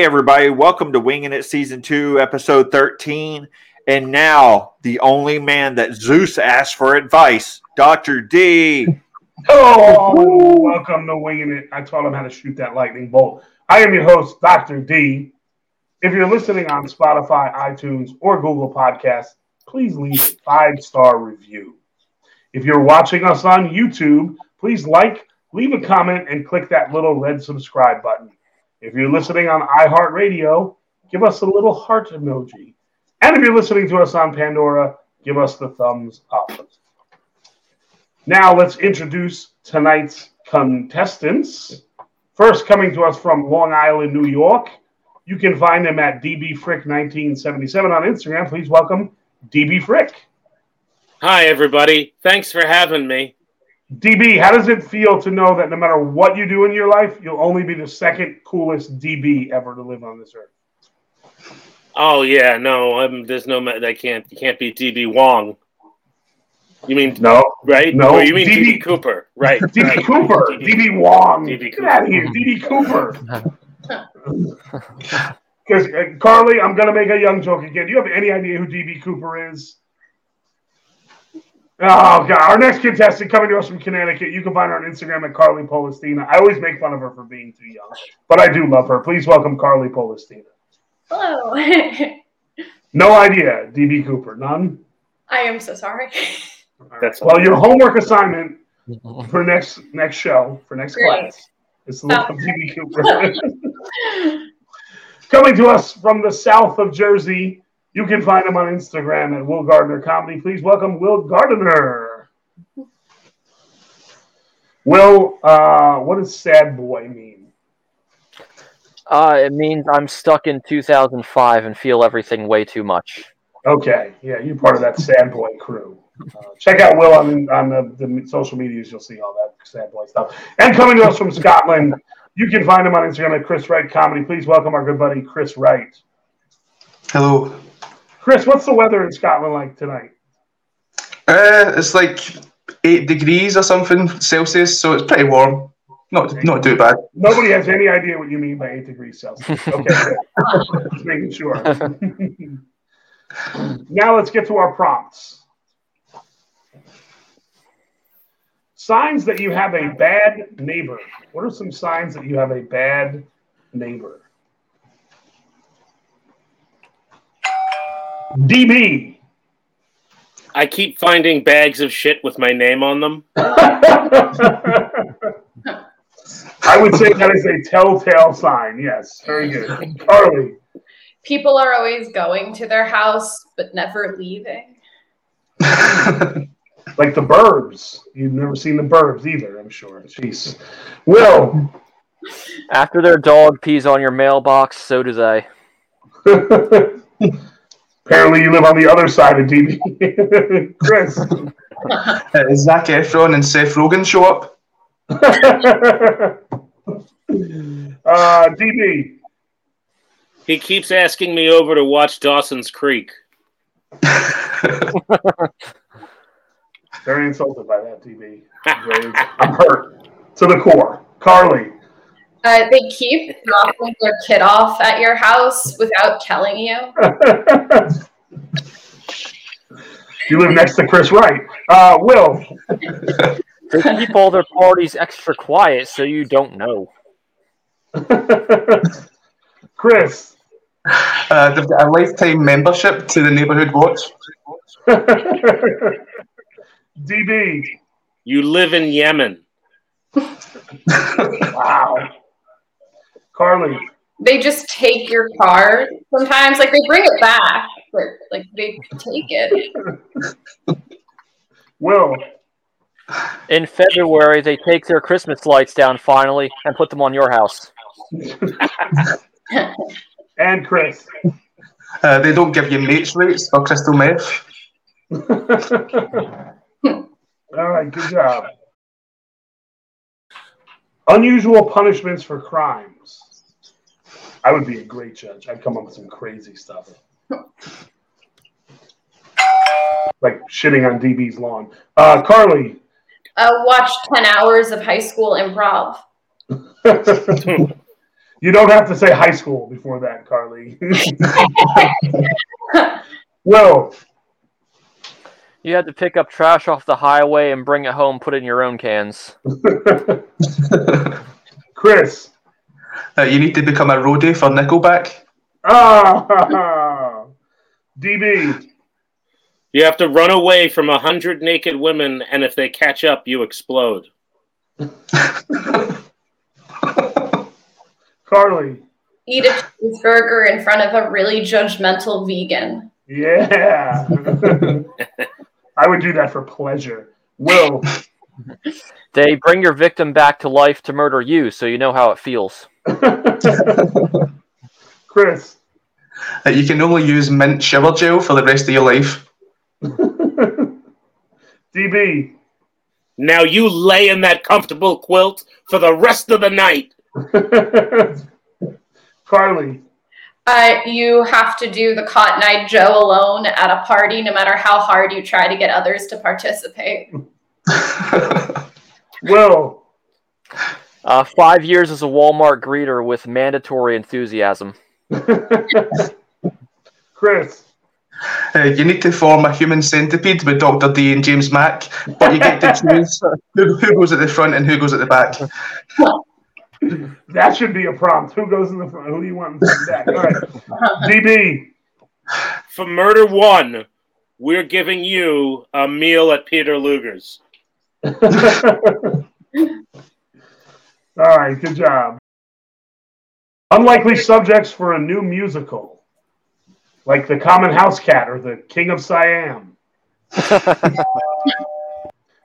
Hey, everybody, welcome to Winging It Season 2, Episode 13. And now, the only man that Zeus asked for advice, Dr. D. Oh, welcome to Winging It. I taught him how to shoot that lightning bolt. I am your host, Dr. D. If you're listening on Spotify, iTunes, or Google Podcasts, please leave a five star review. If you're watching us on YouTube, please like, leave a comment, and click that little red subscribe button. If you're listening on iHeartRadio, give us a little heart emoji. And if you're listening to us on Pandora, give us the thumbs up. Now let's introduce tonight's contestants. First, coming to us from Long Island, New York. You can find them at dbfrick1977 on Instagram. Please welcome DB Frick. Hi, everybody. Thanks for having me. DB, how does it feel to know that no matter what you do in your life, you'll only be the second coolest DB ever to live on this earth? Oh yeah, no, I'm, there's no that can't you can't be DB Wong. You mean No, right? No, Or you mean DB DB, Cooper, right? DB right. Cooper, DB. DB Wong. DB Get out of here, DB Cooper. Because uh, Carly, I'm gonna make a young joke again. Do you have any idea who DB Cooper is? Oh god! Our next contestant coming to us from Connecticut. You can find her on Instagram at Carly Polistina. I always make fun of her for being too young, but I do love her. Please welcome Carly Polistina. Hello. No idea, DB Cooper. None. I am so sorry. That's Well, your homework assignment for next next show for next Great. class is to look up DB Cooper. Coming to us from the south of Jersey, you can find him on Instagram at Will Gardiner Comedy. Please welcome Will Gardiner. Will, uh, what does sad boy mean? Uh, it means I'm stuck in 2005 and feel everything way too much. Okay, yeah, you're part of that sad boy crew. Uh, check out Will on, on the, the social medias. You'll see all that sad boy stuff. And coming to us from Scotland, you can find him on Instagram at Chris Wright Comedy. Please welcome our good buddy Chris Wright. Hello. Chris, what's the weather in Scotland like tonight? Uh, it's like eight degrees or something Celsius, so it's pretty warm. Not not too bad. Nobody has any idea what you mean by eight degrees Celsius. Okay, just making sure. now let's get to our prompts. Signs that you have a bad neighbor. What are some signs that you have a bad neighbor? DB. I keep finding bags of shit with my name on them. I would say that is a telltale sign. Yes, very good. Carly. People are always going to their house but never leaving. like the Burbs. You've never seen the Burbs either, I'm sure. Jeez. Will. After their dog pees on your mailbox, so do they. Apparently, you live on the other side of DB. Chris. Uh, Zac Efron and Seth Rogen show up. uh, DB. He keeps asking me over to watch Dawson's Creek. Very insulted by that, DB. Very, I'm hurt to the core. Carly. Uh, they keep dropping their kid off at your house without telling you. you live next to Chris Wright. Uh, Will. They keep all their parties extra quiet so you don't know. Chris. Uh, they've got a lifetime membership to the Neighbourhood Watch. DB. You live in Yemen. wow. Carly. They just take your car sometimes. Like they bring it back, but like they take it. Will. In February, they take their Christmas lights down finally and put them on your house. and Chris. Uh, they don't give you mates rates for crystal meth. All right, good job. Unusual punishments for crimes. I would be a great judge. I'd come up with some crazy stuff. like shitting on DB's lawn. Uh, Carly. Uh, watch 10 hours of high school improv. You don't have to say high school before that, Carly. Will, You had to pick up trash off the highway and bring it home, put it in your own cans. Chris. Uh, you need to become a roadie for Nickelback. Ah, DB. You have to run away from a hundred naked women, and if they catch up, you explode. Carly. Eat a cheeseburger in front of a really judgmental vegan. Yeah. I would do that for pleasure. Will. They bring your victim back to life to murder you, so you know how it feels. Chris. Uh, you can only use mint shower gel for the rest of your life. DB. Now you lay in that comfortable quilt for the rest of the night. Carly. Uh, you have to do the Cotton Eye Joe alone at a party, no matter how hard you try to get others to participate. Will. Uh, five years as a Walmart greeter with mandatory enthusiasm. Chris. Uh, you need to form a human centipede with Dr. D and James Mack, but you get to choose who, who goes at the front and who goes at the back. That should be a prompt. Who goes in the front? Who do you want in the back? All right. DB. For murder one, we're giving you a meal at Peter Luger's. All right, good job. Unlikely subjects for a new musical, like the Common House Cat or the King of Siam.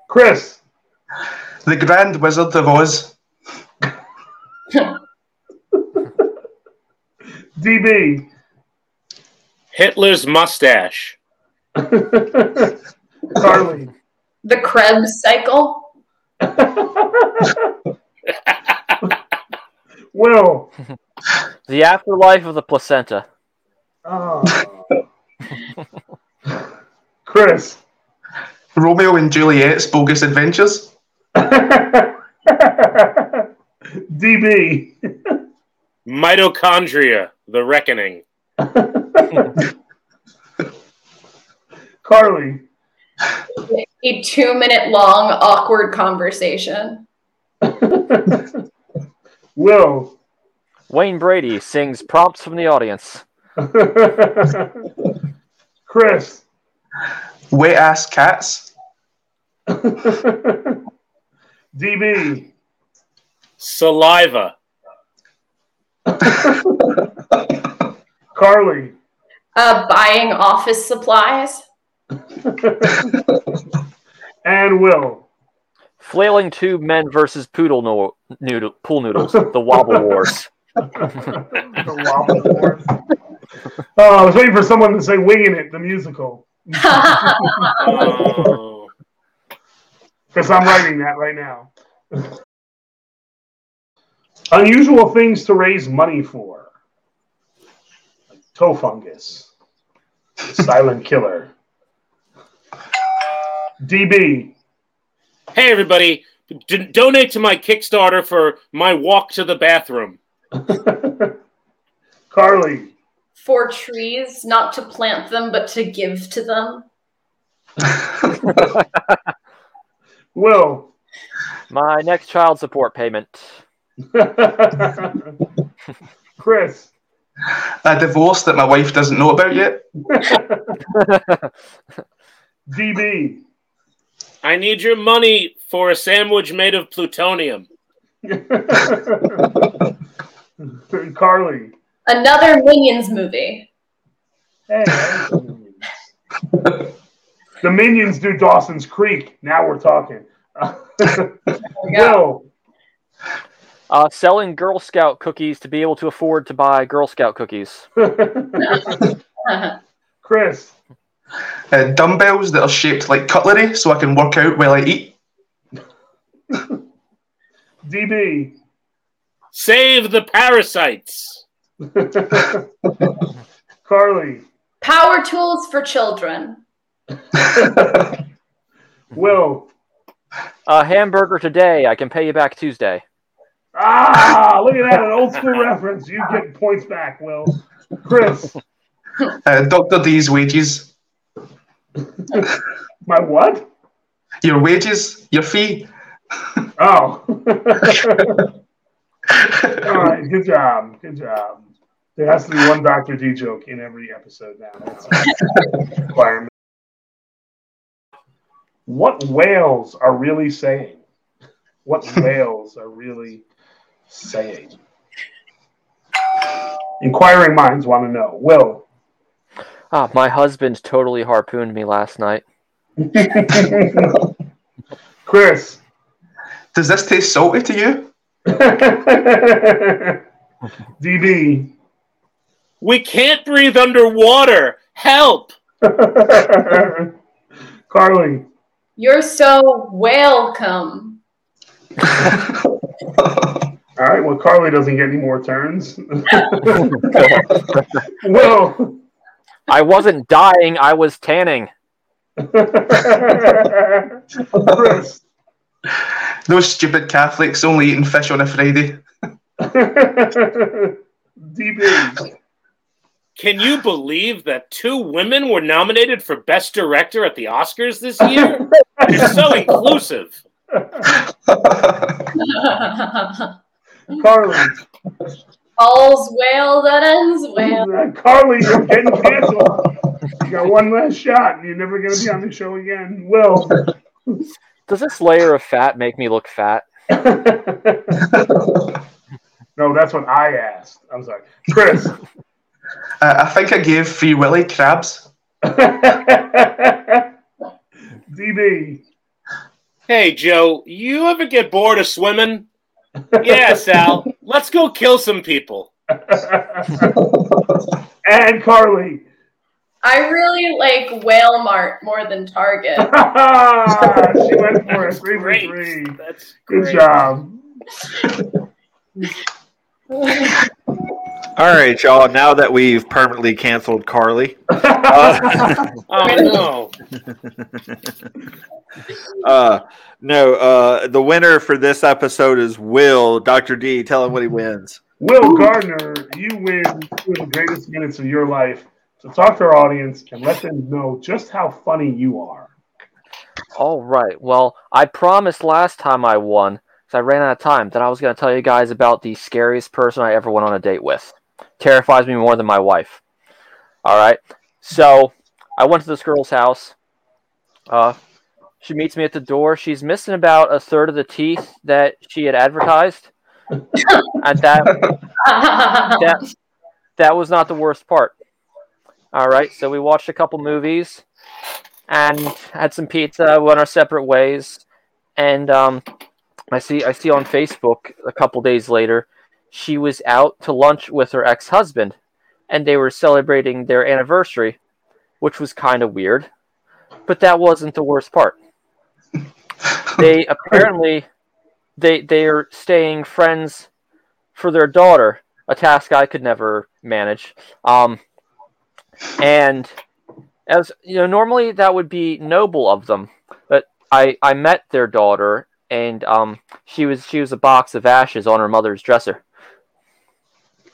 Chris, The Grand Wizard of Oz. DB, Hitler's mustache. Carly, The Krebs cycle. Will. The afterlife of the placenta. Oh. Chris, Romeo and Juliet's Bogus Adventures. DB, Mitochondria, the reckoning. Carly, A two minute long awkward conversation. Will. Wayne Brady sings prompts from the audience. Chris. Wet ass cats. DB. Saliva. Carly. Uh, buying office supplies. And Will. Flailing tube men versus poodle no- noodle, pool noodles. The Wobble Wars. The Wobble Wars. Oh, I was waiting for someone to say Winging It, the musical. Oh. Because I'm writing that right now. Unusual things to raise money for. Like toe fungus. Silent killer. DB. Hey, everybody. D- donate to my Kickstarter for my walk to the bathroom. Carly. For trees, not to plant them, but to give to them. Will. My next child support payment. Chris. A divorce that my wife doesn't know about yet. DB. I need your money for a sandwich made of plutonium. Carly. Another Minions movie. Hey, the Minions. do Dawson's Creek. Now we're talking. We go. Uh, selling Girl Scout cookies to be able to afford to buy Girl Scout cookies. Chris. Uh, dumbbells that are shaped like cutlery so I can work out while I eat. DB. Save the parasites. Carly. Power tools for children. Will. A hamburger today. I can pay you back Tuesday. Ah, look at that, an old school reference. You get points back, Will. Chris, Uh, Dr. D's wages. my what? Your wages, your fee. Oh. All right, good job. Good job. There has to be one Dr. D joke in every episode now. That's requirement. What whales are really saying? What whales are really saying? Inquiring minds want to know. Will. Ah, my husband totally harpooned me last night. Chris. Does this taste salty to you? DB. We can't breathe underwater. Help! Carly. You're so welcome. All right, well, Carly doesn't get any more turns. Will. I wasn't dying, I was tanning. Those stupid Catholics only eating fish on a Friday. DB. Can you believe that two women were nominated for Best Director at the Oscars this year? You're so inclusive. Carly. All's well that ends well. Carly, you're getting canceled. You got one last shot, and you're never going to be on the show again. Will. Does this layer of fat make me look fat? no, that's what I asked. I'm sorry. Chris. Uh, I think I gave Free Willy crabs. DB. Hey, Joe, you ever get bored of swimming? Yeah, Sal. Let's go kill some people. and Carly. I really like Whale Mart more than Target. she went for a Three for Great. three. That's Good great. job. All right, y'all. Now that we've permanently canceled Carly, uh, Oh no. uh, no, uh, the winner for this episode is Will. Dr. D, tell him what he wins. Will Gardiner, you win two of the greatest minutes of your life. So talk to our audience and let them know just how funny you are. All right. Well, I promised last time I won, because I ran out of time, that I was going to tell you guys about the scariest person I ever went on a date with. Terrifies me more than my wife. All right. So I went to this girl's house. Uh, she meets me at the door. She's missing about a third of the teeth that she had advertised. and that that that was not the worst part. All right, so we watched a couple movies and had some pizza. Went our separate ways, and um, I see I see on Facebook a couple days later, she was out to lunch with her ex husband, and they were celebrating their anniversary, which was kind of weird. But that wasn't the worst part. They apparently they they are staying friends for their daughter, a task I could never manage. Um, and as you know, normally that would be noble of them, but I I met their daughter, and um, she was she was a box of ashes on her mother's dresser.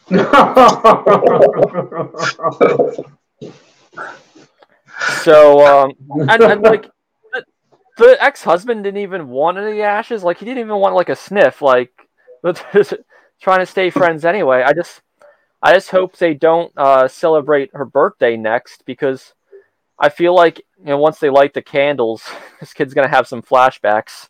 So um, and, and like the, the ex husband didn't even want any ashes. Like he didn't even want like a sniff. Like trying to stay friends anyway. I just I just hope they don't uh, celebrate her birthday next because I feel like you know once they light the candles, this kid's gonna have some flashbacks.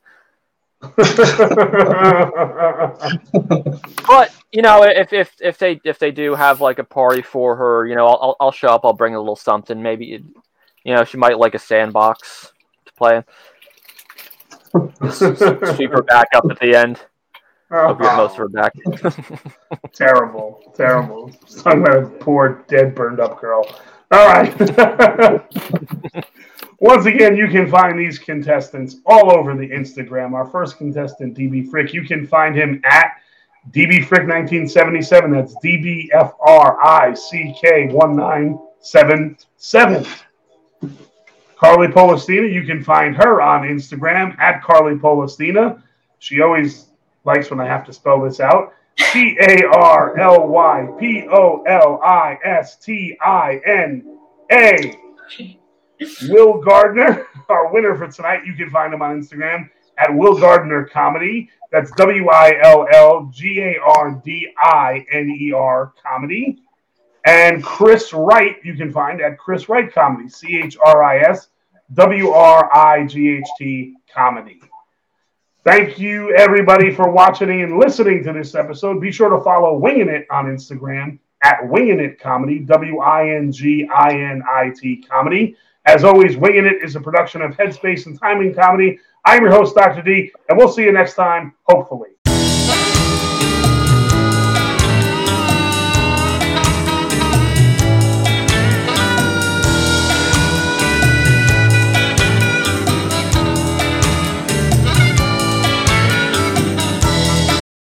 But you know, if if if they if they do have like a party for her, you know, I'll I'll show up. I'll bring a little something. Maybe you know she might like a sandbox to play. Sweep her back up at the end. I'll get most of her back. terrible, terrible. Talking about a poor, dead, burned up girl. All right. Once again, you can find these contestants all over the Instagram. Our first contestant, DB Frick, you can find him at DB Frick 1977. That's D B F R I C K 1977. Carly Polistina, you can find her on Instagram at Carly Polistina. She always likes when I have to spell this out. C A R L Y P O L I S T I N A. Will Gardiner, our winner for tonight. You can find him on Instagram at Will Gardiner Comedy. That's W I L L G A R D I N E R Comedy. And Chris Wright, you can find at Chris Wright Comedy, C H R I S W R I G H T Comedy. Thank you, everybody, for watching and listening to this episode. Be sure to follow Winging It on Instagram at Winging It Comedy, W I N G I N I T Comedy. As always, Winging It is a production of Headspace and Timing Comedy. I'm your host, Dr. D, and we'll see you next time, hopefully.